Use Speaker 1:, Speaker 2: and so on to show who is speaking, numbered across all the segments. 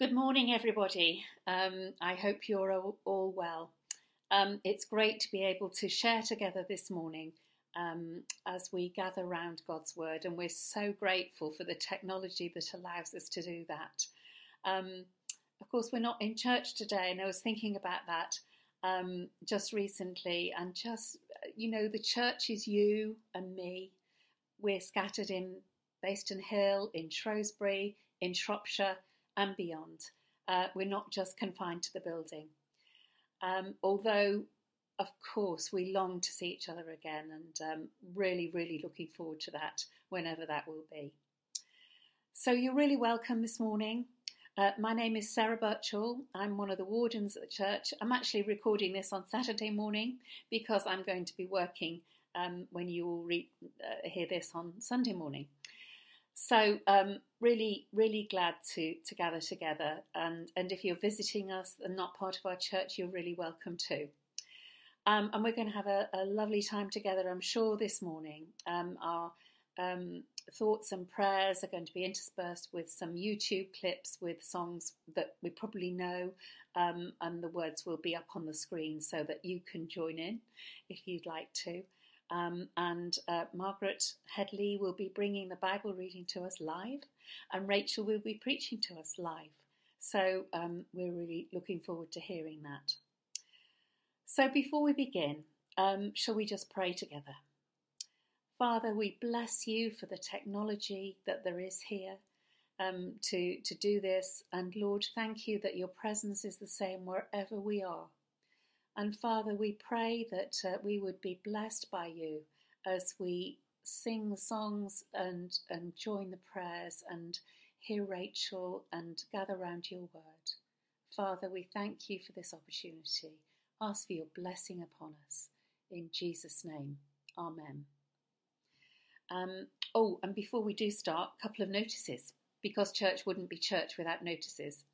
Speaker 1: Good morning, everybody. Um, I hope you're all, all well. Um, it's great to be able to share together this morning um, as we gather around God's Word, and we're so grateful for the technology that allows us to do that. Um, of course, we're not in church today, and I was thinking about that um, just recently, and just, you know, the church is you and me. We're scattered in Bayston Hill, in Shrewsbury, in Shropshire and beyond. Uh, we're not just confined to the building. Um, although, of course, we long to see each other again and um, really, really looking forward to that whenever that will be. So, you're really welcome this morning. Uh, my name is Sarah Birchall. I'm one of the wardens at the church. I'm actually recording this on Saturday morning because I'm going to be working um, when you all re- uh, hear this on Sunday morning. So um, really, really glad to to gather together. And and if you're visiting us and not part of our church, you're really welcome too. Um, and we're going to have a, a, lovely time together, I'm sure, this morning. Um, our um, thoughts and prayers are going to be interspersed with some YouTube clips with songs that we probably know, um, and the words will be up on the screen so that you can join in if you'd like to. Um, and uh, Margaret Headley will be bringing the Bible reading to us live, and Rachel will be preaching to us live. So um, we're really looking forward to hearing that. So before we begin, um, shall we just pray together? Father, we bless you for the technology that there is here um, to, to do this. And Lord, thank you that your presence is the same wherever we are. And Father, we pray that uh, we would be blessed by you as we sing songs and, and join the prayers and hear Rachel and gather around your word. Father, we thank you for this opportunity. Ask for your blessing upon us. In Jesus' name, Amen. Um, oh, and before we do start, a couple of notices because church wouldn't be church without notices.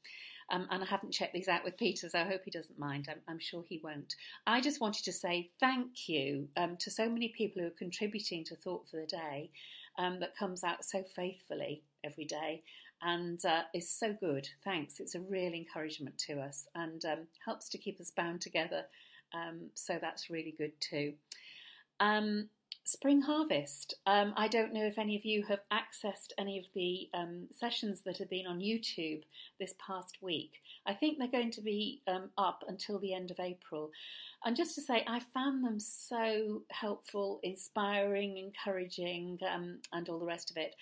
Speaker 1: Um, and I haven't checked these out with Peter, so I hope he doesn't mind. I'm, I'm sure he won't. I just wanted to say thank you um, to so many people who are contributing to Thought for the Day um, that comes out so faithfully every day and uh, is so good. Thanks. It's a real encouragement to us and um, helps to keep us bound together. Um, so that's really good too. Um, Spring Harvest. Um, I don't know if any of you have accessed any of the um, sessions that have been on YouTube this past week. I think they're going to be um, up until the end of April. And just to say, I found them so helpful, inspiring, encouraging, um, and all the rest of it.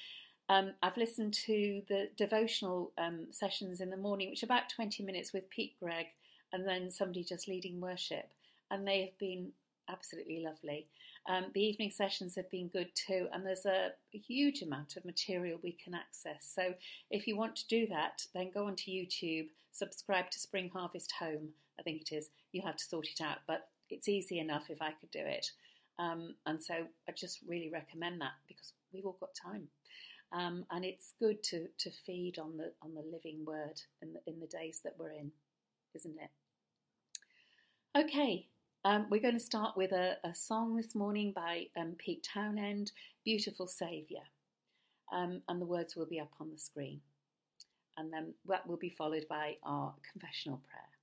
Speaker 1: Um, I've listened to the devotional um, sessions in the morning, which are about 20 minutes with Pete Greig, and then somebody just leading worship. And they have been absolutely lovely. Um, the evening sessions have been good too, and there's a, a, huge amount of material we can access. So if you want to do that, then go onto YouTube, subscribe to Spring Harvest Home, I think it is. You'll have to sort it out, but it's easy enough if I could do it. Um, and so I just really recommend that because we've all got time. Um, and it's good to, to feed on the on the living word in the, in the days that we're in, isn't it? Okay, um, we're going to start with a, a song this morning by um, Pete Townend, Beautiful Saviour. Um, and the words will be up on the screen. And then that will be followed by our confessional prayer.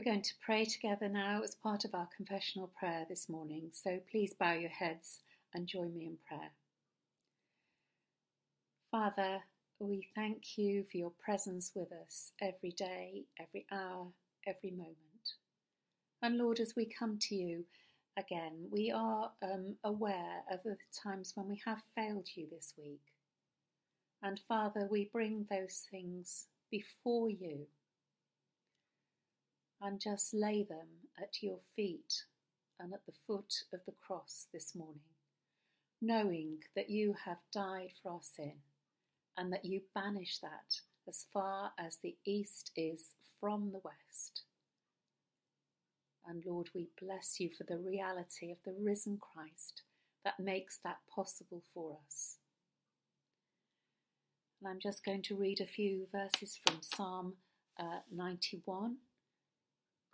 Speaker 1: We're going to pray together now as part of our confessional prayer this morning, so please bow your heads and join me in prayer. Father, we thank you for your presence with us every day, every hour, every moment. And Lord, as we come to you again, we are um, aware of the times when we have failed you this week. And Father, we bring those things before you and just lay them at your feet and at the foot of the cross this morning, knowing that you have died for our sin and that you banish that as far as the east is from the west. And Lord, we bless you for the reality of the risen Christ that makes that possible for us. And I'm just going to read a few verses from Psalm uh, 91.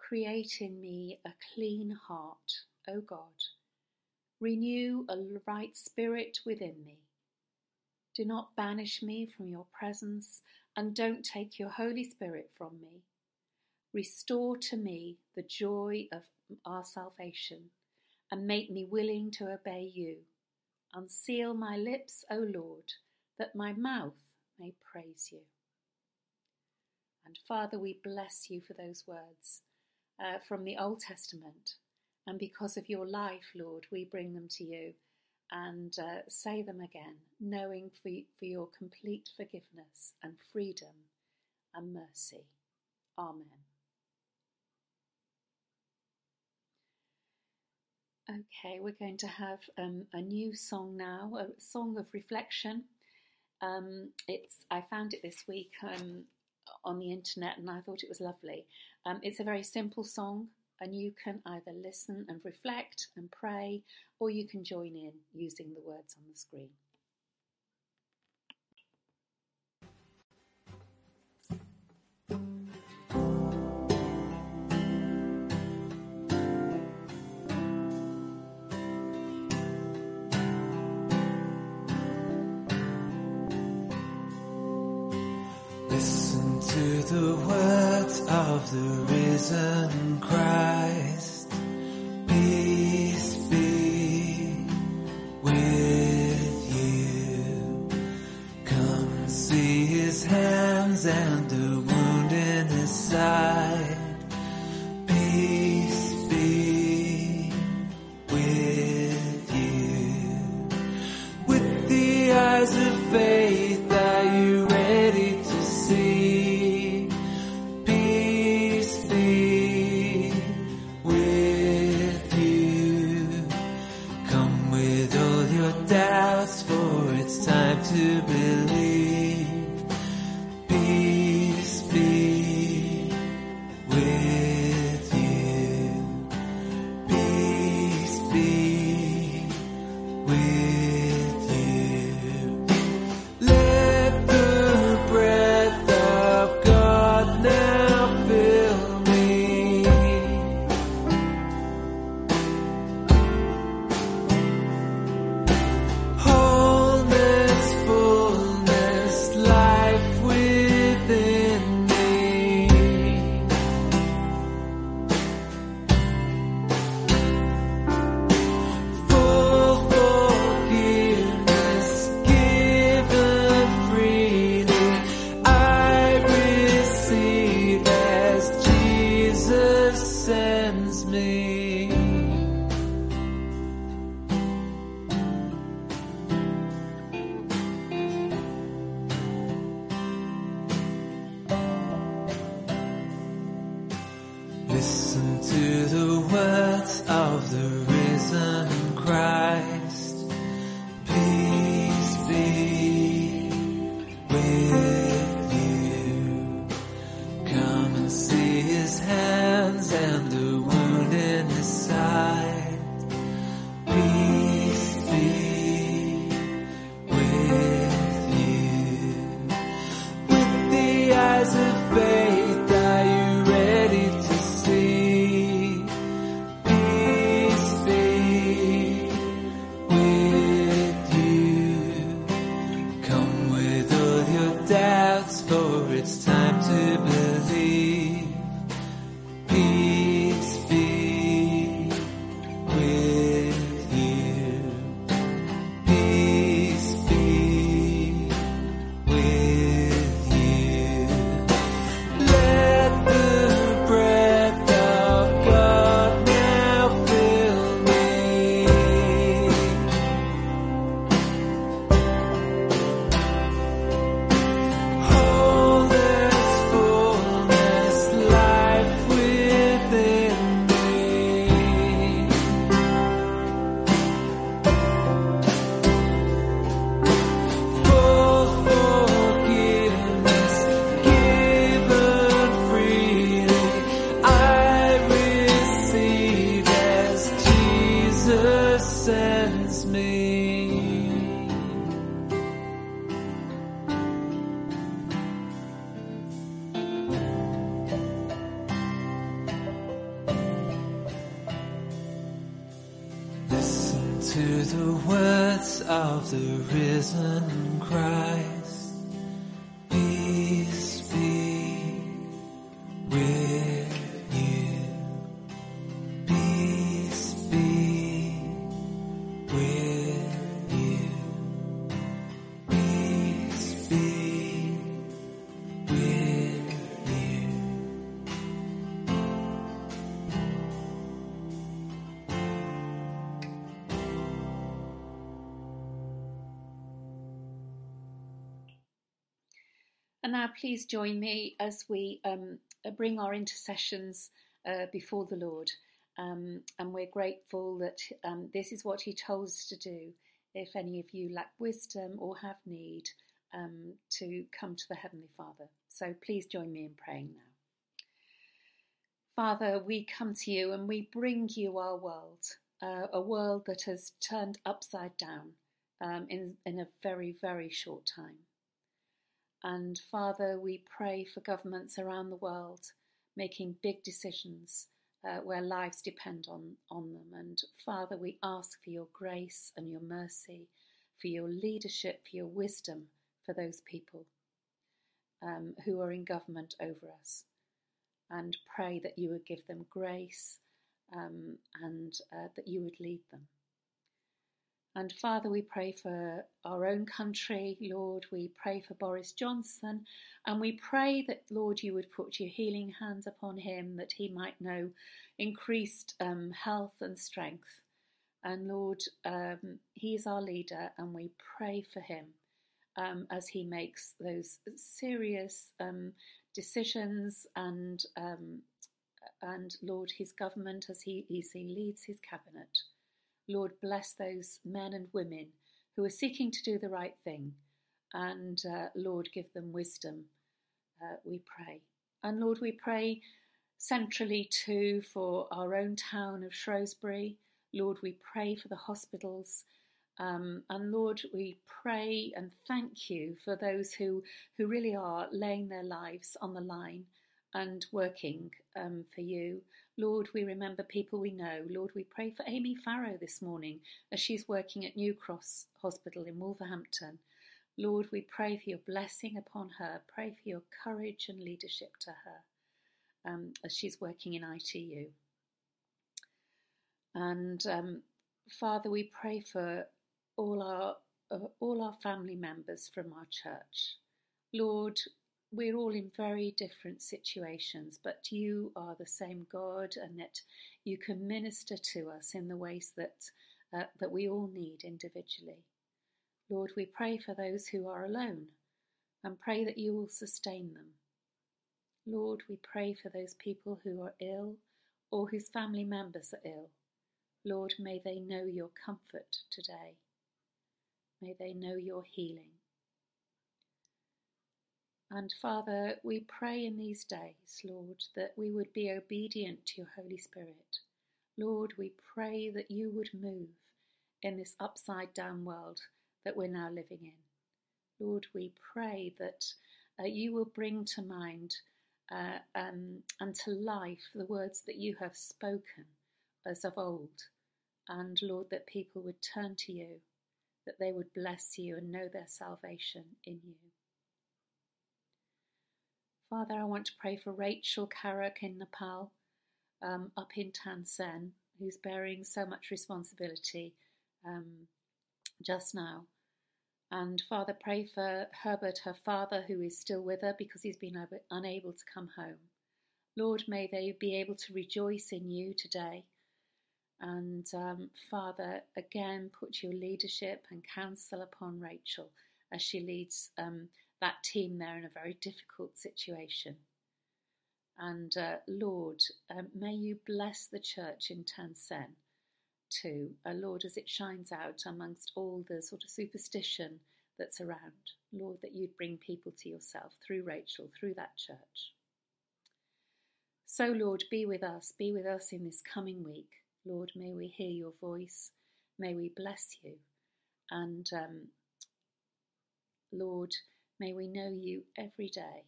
Speaker 1: Create in me a clean heart, O God. Renew a right spirit within me. Do not banish me from your presence, and don't take your Holy Spirit from me. Restore to me the joy of our salvation, and make me willing to obey you. Unseal my lips, O Lord, that my mouth may praise you. And Father, we bless you for those words uh, from the Old Testament. And because of your life, Lord, we bring them to you and uh, say them again, knowing for, for your complete forgiveness and freedom and mercy. Amen. Okay, we're going to have um, a new song now, a song of reflection. Um, it's I found it this week um, on the internet, and I thought it was lovely. Um, it's a very simple song, and you can either listen and reflect and pray, or you can join in using the words on the screen.
Speaker 2: Of the risen Christ. And now,
Speaker 1: please join me as we um, uh, bring our intercessions uh, before the Lord. Um, and we're grateful that um, this is what He told us to do. If any of you lack wisdom or have need, um, to come to the Heavenly Father. So please join me in praying now. Father, we come to you and we bring you our world, uh, a world that has turned upside down um, in, in a very, very short time. And Father, we pray for governments around the world making big decisions uh, where lives depend on, on them. And Father, we ask for your grace and your mercy, for your leadership, for your wisdom for those people um, who are in government over us. And pray that you would give them grace um, and uh, that you would lead them. And Father, we pray for our own country, Lord. We pray for Boris Johnson. And we pray that, Lord, you would put your healing hands upon him, that he might know increased um, health and strength. And Lord, um, he is our leader, and we pray for him um, as he makes those serious um, decisions and, um, and Lord, his government as he, as he leads his cabinet. Lord, bless those men and women who are seeking to do the right thing. And uh, Lord, give them wisdom, uh, we pray. And Lord, we pray centrally too for our own town of Shrewsbury. Lord, we pray for the hospitals. Um, and Lord, we pray and thank you for those who, who really are laying their lives on the line and working um, for you. Lord, we remember people we know. Lord, we pray for Amy Farrow this morning as she's working at New Cross Hospital in Wolverhampton. Lord, we pray for your blessing upon her. Pray for your courage and leadership to her um, as she's working in ITU. And um, Father, we pray for all our uh, all our family members from our church. Lord, we're all in very different situations, but you are the same God, and that you can minister to us in the ways that uh, that we all need individually. Lord, we pray for those who are alone, and pray that you will sustain them. Lord, we pray for those people who are ill or whose family members are ill. Lord, may they know your comfort today. May they know your healing. And Father, we pray in these days, Lord, that we would be obedient to your Holy Spirit. Lord, we pray that you would move in this upside down world that we're now living in. Lord, we pray that uh, you will bring to mind uh, um, and to life the words that you have spoken as of old. And Lord, that people would turn to you, that they would bless you and know their salvation in you. Father, I want to pray for Rachel Karak in Nepal, um, up in Tansen, who's bearing so much responsibility um, just now. And Father, pray for Herbert, her father, who is still with her because he's been unable to come home. Lord, may they be able to rejoice in you today. And um, Father, again, put your leadership and counsel upon Rachel as she leads um, that team there in a very difficult situation. And uh, Lord, um, may you bless the church in Tansen too, uh, Lord, as it shines out amongst all the sort of superstition that's around. Lord, that you'd bring people to yourself through Rachel, through that church. So, Lord, be with us, be with us in this coming week. Lord, may we hear your voice, may we bless you, and um, Lord, may we know you every day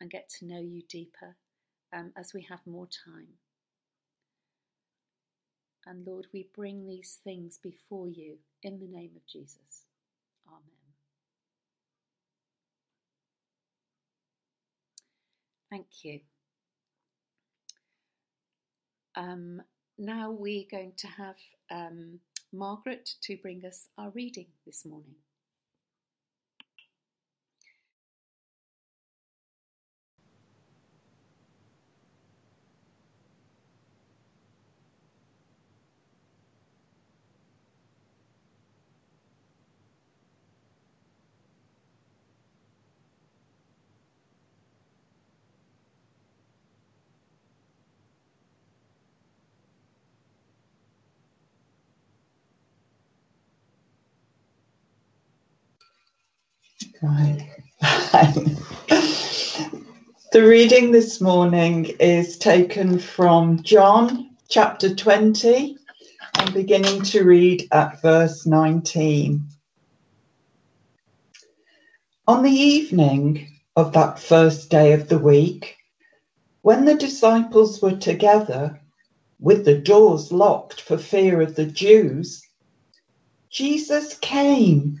Speaker 1: and get to know you deeper um, as we have more time. And Lord, we bring these things before you in the name of Jesus. Amen. Thank you. Um, now we're going to have um, Margaret to bring us our reading this morning.
Speaker 3: The reading this morning is taken from John chapter 20. I'm beginning to read at verse 19. On the evening of that first day of the week, when the disciples were together, with the doors locked for fear of the Jews, Jesus came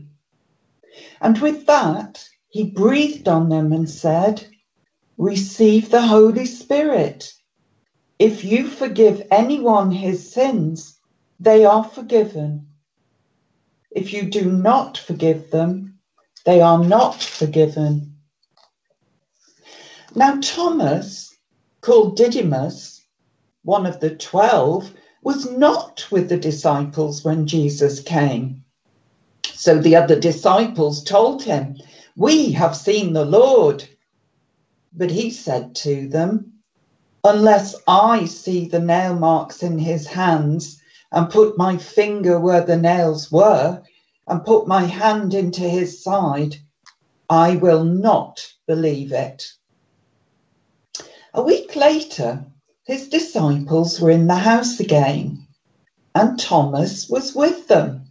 Speaker 3: And with that, he breathed on them and said, Receive the Holy Spirit. If you forgive anyone his sins, they are forgiven. If you do not forgive them, they are not forgiven. Now, Thomas, called Didymus, one of the twelve, was not with the disciples when Jesus came. So the other disciples told him, We have seen the Lord. But he said to them, Unless I see the nail marks in his hands and put my finger where the nails were and put my hand into his side, I will not believe it. A week later, his disciples were in the house again, and Thomas was with them.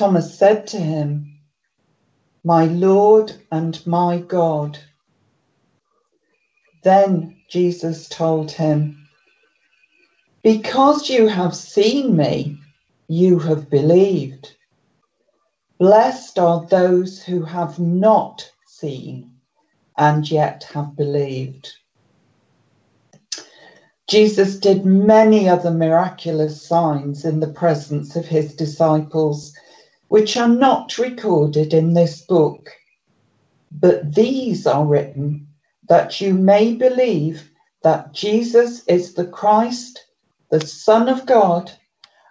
Speaker 3: Thomas said to him, My Lord and my God. Then Jesus told him, Because you have seen me, you have believed. Blessed are those who have not seen and yet have believed. Jesus did many other miraculous signs in the presence of his disciples which are not recorded in this book. But these are written that you may believe that Jesus is the Christ, the Son of God,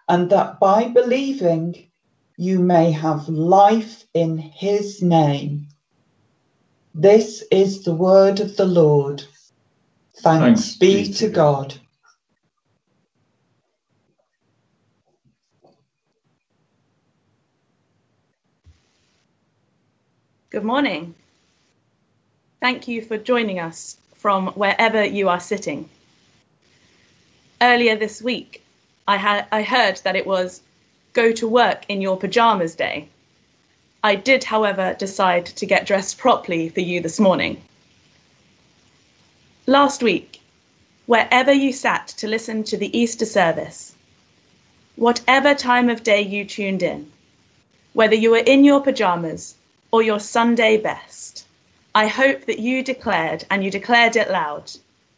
Speaker 3: and that by believing you may have life in his name. This is the word of the Lord. Thanks,
Speaker 4: Thanks
Speaker 3: be,
Speaker 4: be
Speaker 3: to
Speaker 4: to
Speaker 3: God.
Speaker 5: Good morning. Thank you for joining us from wherever you are sitting. Earlier this week, I, had, I heard that it was go to work in your pajamas day. I did, however, decide to get dressed properly for you this morning. Last week, wherever you sat to listen to the Easter service, whatever time of day you tuned in, whether you were in your pajamas or your Sunday best, I hope that you declared and you declared it loud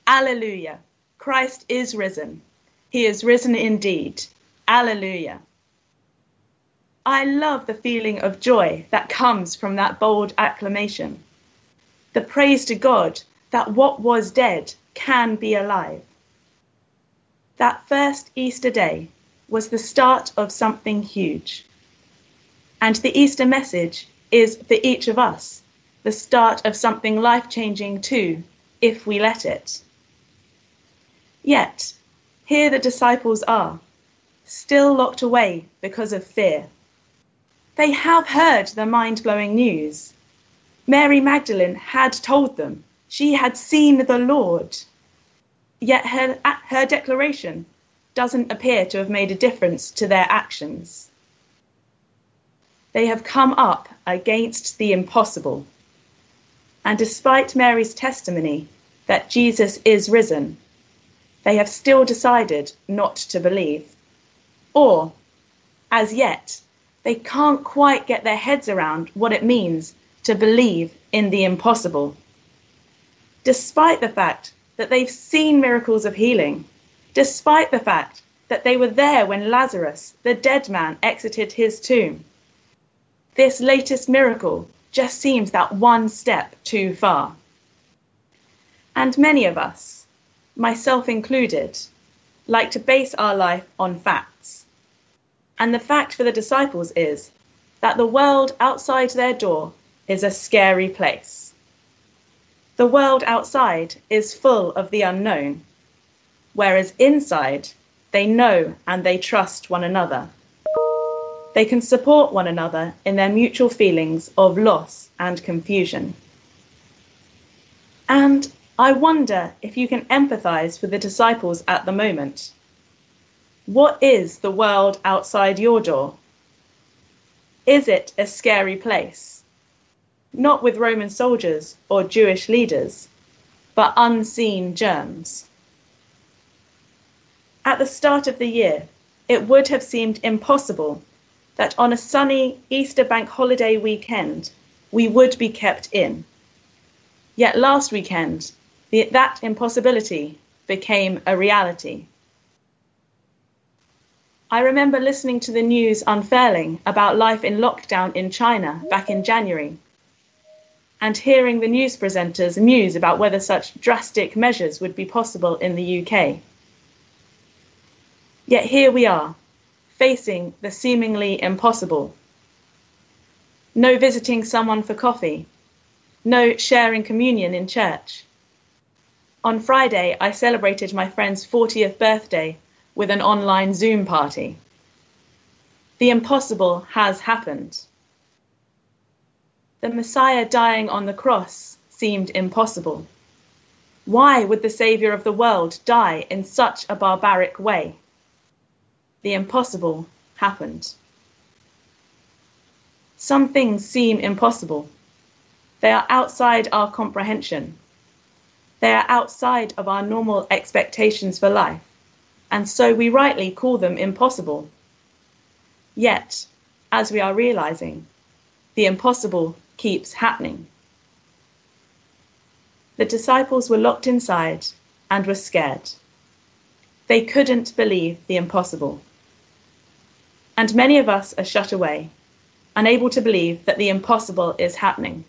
Speaker 5: Alleluia! Christ is risen. He is risen indeed. Alleluia. I love the feeling of joy that comes from that bold acclamation. The praise to God that what was dead can be alive. That first Easter day was the start of something huge. And the Easter message is for each of us the start of something life changing too, if we let it. Yet, here the disciples are, still locked away because of fear. They have heard the mind blowing news. Mary Magdalene had told them she had seen the Lord. Yet her, her declaration doesn't appear to have made a difference to their actions. They have come up against the impossible. And despite Mary's testimony that Jesus is risen, they have still decided not to believe. Or, as yet, they can't quite get their heads around what it means to believe in the impossible. Despite the fact that they've seen miracles of healing, despite the fact that they were there when Lazarus, the dead man, exited his tomb, this latest miracle just seems that one step too far. And many of us, myself included, like to base our life on facts. And the fact for the disciples is that the world outside their door is a scary place. The world outside is full of the unknown, whereas inside they know and they trust one another. They can support one another in their mutual feelings of loss and confusion. And I wonder if you can empathize with the disciples at the moment. What is the world outside your door? Is it a scary place? Not with Roman soldiers or Jewish leaders, but unseen germs. At the start of the year, it would have seemed impossible that on a sunny Easter bank holiday weekend, we would be kept in. Yet last weekend, the, that impossibility became a reality. I remember listening to the news unfurling about life in lockdown in China back in January and hearing the news presenters muse about whether such drastic measures would be possible in the UK. Yet here we are, facing the seemingly impossible. No visiting someone for coffee. No sharing communion in church. On Friday, I celebrated my friend's 40th birthday with an online Zoom party. The impossible has happened. The Messiah dying on the cross seemed impossible. Why would the Saviour of the world die in such a barbaric way? The impossible happened. Some things seem impossible. They are outside our comprehension. They are outside of our normal expectations for life, and so we rightly call them impossible. Yet, as we are realizing, the impossible keeps happening. The disciples were locked inside and were scared. They couldn't believe the impossible and many of us are shut away, unable to believe that the impossible is happening.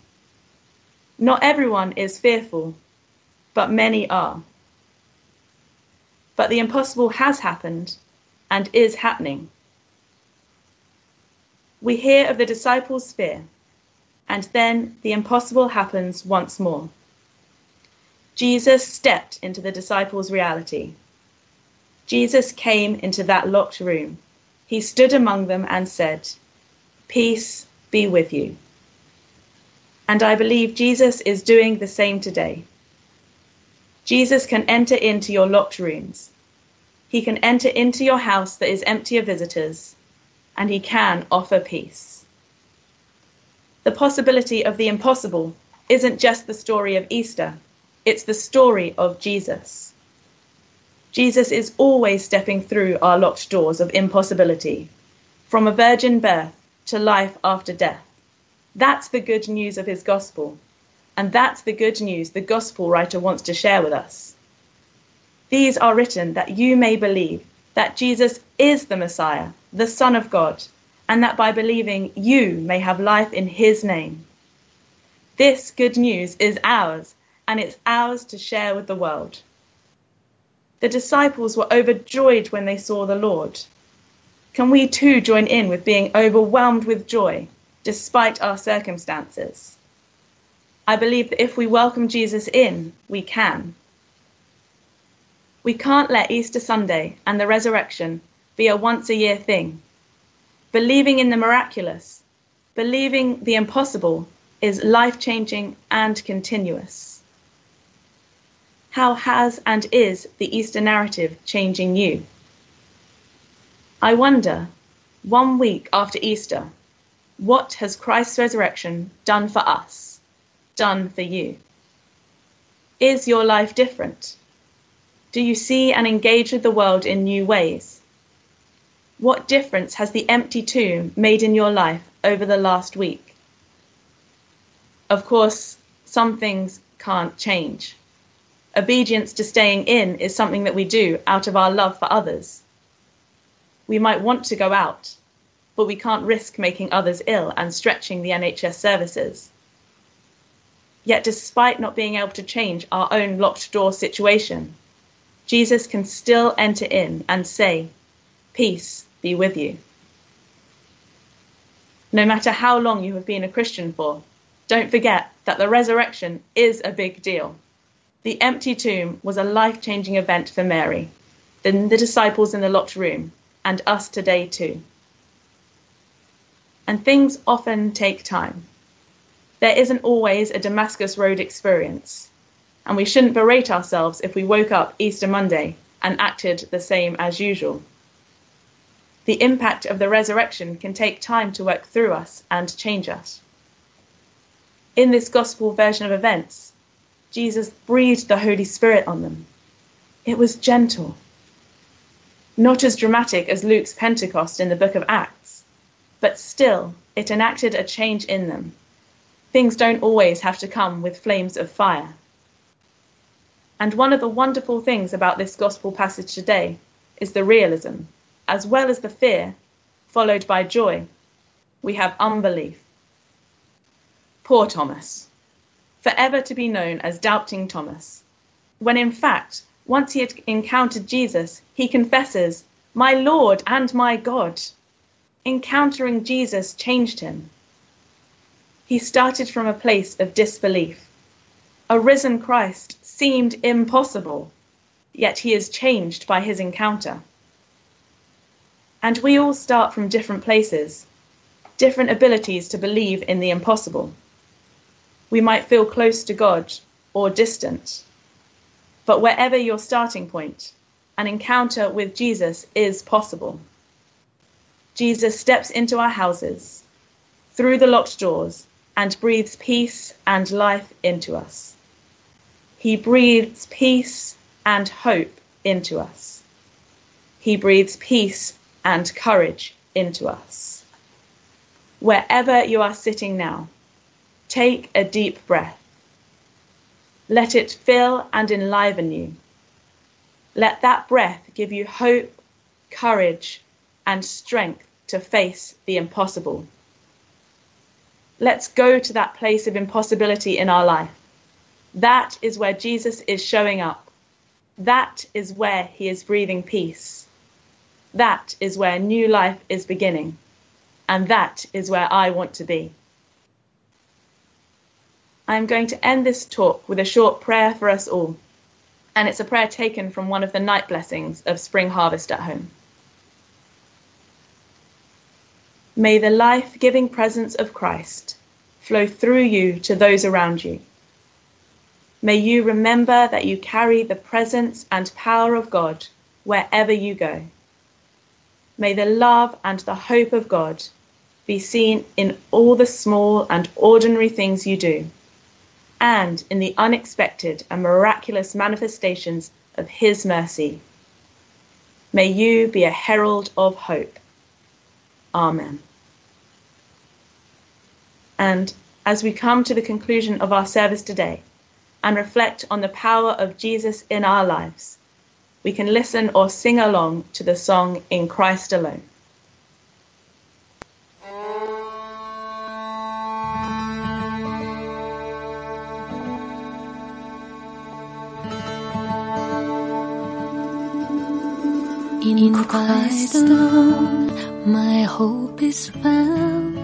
Speaker 5: Not everyone is fearful, but many are. But the impossible has happened and is happening. We hear of the disciples' fear, and then the impossible happens once more. Jesus stepped into the disciples' reality. Jesus came into that locked room he stood among them and said, Peace be with you. And I believe Jesus is doing the same today. Jesus can enter into your locked rooms. He can enter into your house that is empty of visitors, and he can offer peace. The possibility of the impossible isn't just the story of Easter, it's the story of Jesus. Jesus is always stepping through our locked doors of impossibility, from a virgin birth to life after death. That's the good news of his gospel, and that's the good news the gospel writer wants to share with us. These are written that you may believe that Jesus is the Messiah, the Son of God, and that by believing you may have life in his name. This good news is ours, and it's ours to share with the world. The disciples were overjoyed when they saw the Lord. Can we too join in with being overwhelmed with joy despite our circumstances? I believe that if we welcome Jesus in, we can. We can't let Easter Sunday and the resurrection be a once a year thing. Believing in the miraculous, believing the impossible is life changing and continuous. How has and is the Easter narrative changing you? I wonder, one week after Easter, what has Christ's resurrection done for us, done for you? Is your life different? Do you see and engage with the world in new ways? What difference has the empty tomb made in your life over the last week? Of course, some things can't change. Obedience to staying in is something that we do out of our love for others. We might want to go out, but we can't risk making others ill and stretching the NHS services. Yet, despite not being able to change our own locked door situation, Jesus can still enter in and say, Peace be with you. No matter how long you have been a Christian for, don't forget that the resurrection is a big deal. The empty tomb was a life changing event for Mary, then the disciples in the locked room, and us today too. And things often take time. There isn't always a Damascus Road experience and we shouldn't berate ourselves if we woke up Easter Monday and acted the same as usual. The impact of the resurrection can take time to work through us and change us. In this gospel version of events, Jesus breathed the Holy Spirit on them. It was gentle. Not as dramatic as Luke's Pentecost in the book of Acts, but still it enacted a change in them. Things don't always have to come with flames of fire. And one of the wonderful things about this gospel passage today is the realism, as well as the fear, followed by joy. We have unbelief. Poor Thomas, forever to be known as Doubting Thomas, when in fact, once he had encountered Jesus, he confesses, My Lord and my God. Encountering Jesus changed him. He started from a place of disbelief. A risen Christ seemed impossible, yet he is changed by his encounter. And we all start from different places, different abilities to believe in the impossible. We might feel close to God or distant, but wherever your starting point, an encounter with Jesus is possible. Jesus steps into our houses, through the locked doors, and breathes peace and life into us. He breathes peace and hope into us. He breathes peace and courage into us. Wherever you are sitting now, take a deep breath. Let it fill and enliven you. Let that breath give you hope, courage, and strength to face the impossible. Let's go to that place of impossibility in our life that is where Jesus is showing up. That is where he is breathing peace. That is where new life is beginning. And that is where I want to be. I'm going to end this talk with a short prayer for us all. And it's a prayer taken from one of the night blessings of Spring Harvest at Home. May the life giving presence of Christ flow through you to those around you May you remember that you carry the presence and power of God wherever you go. May the love and the hope of God be seen in all the small and ordinary things you do, and in the unexpected and miraculous manifestations of His mercy. May you be a herald of hope. Amen. And as we come to the conclusion of our service today, and reflect on the power of Jesus in our lives. we can listen or sing along to the song In Christ Alone.
Speaker 4: In Christ alone, my hope is found.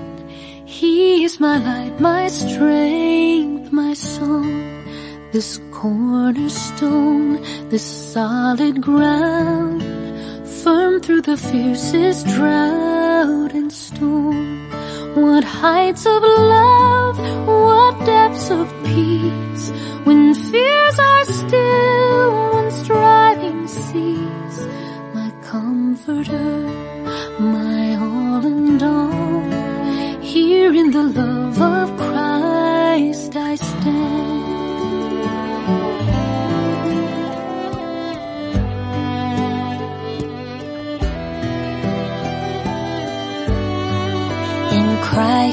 Speaker 4: He is my light, my strength, my song. This cornerstone, this solid ground, firm through the fiercest drought and storm. What heights of love, what depths of peace, when fears are still,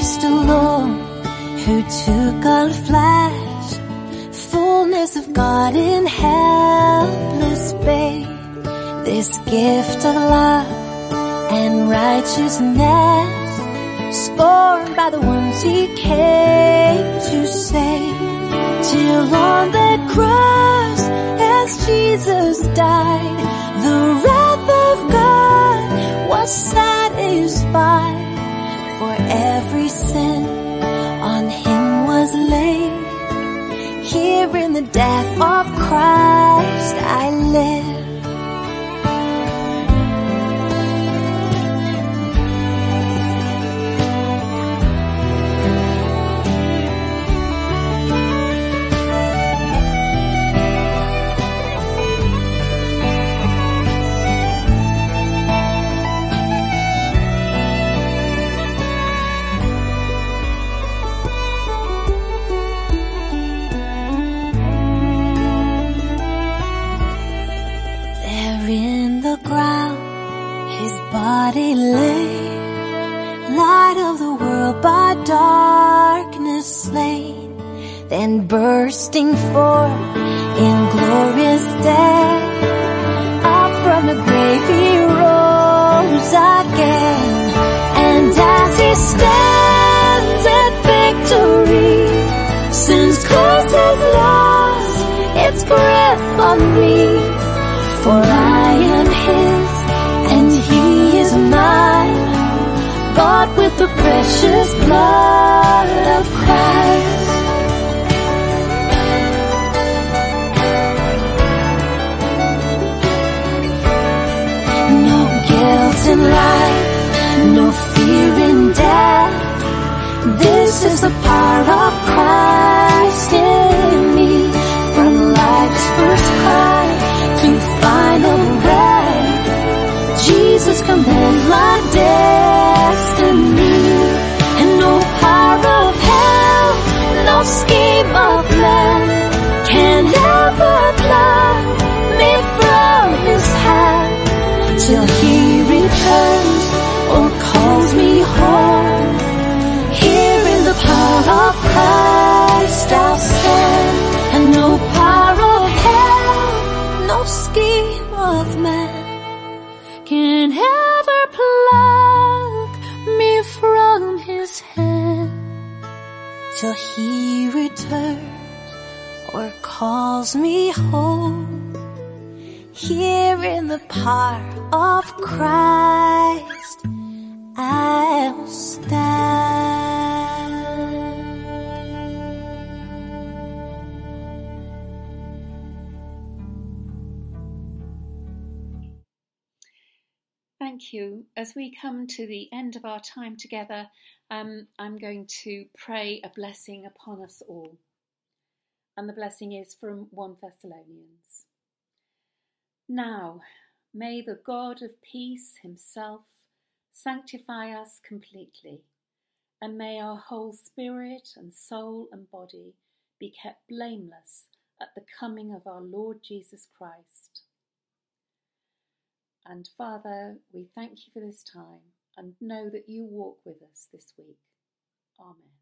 Speaker 4: Christ alone, who took on flesh, fullness of God in helpless babe this gift of love and righteousness, scorned by the ones he came to save. Till on that cross, as Jesus died, the wrath of God was satisfied. For every in the death of Christ I live. Precious blood of Christ. No guilt in life, no fear in death. This is the power of calls me home. Here in the power of Christ I'll stand.
Speaker 1: Thank you. As we come to the end of our time together, um, I'm going to pray a blessing upon us all. And the blessing is from 1 Thessalonians. Now, may the God of peace himself sanctify us completely, and may our whole spirit and soul and body be kept blameless at the coming of our Lord Jesus Christ. And Father, we thank you for this time and know that you walk with us this week. Amen.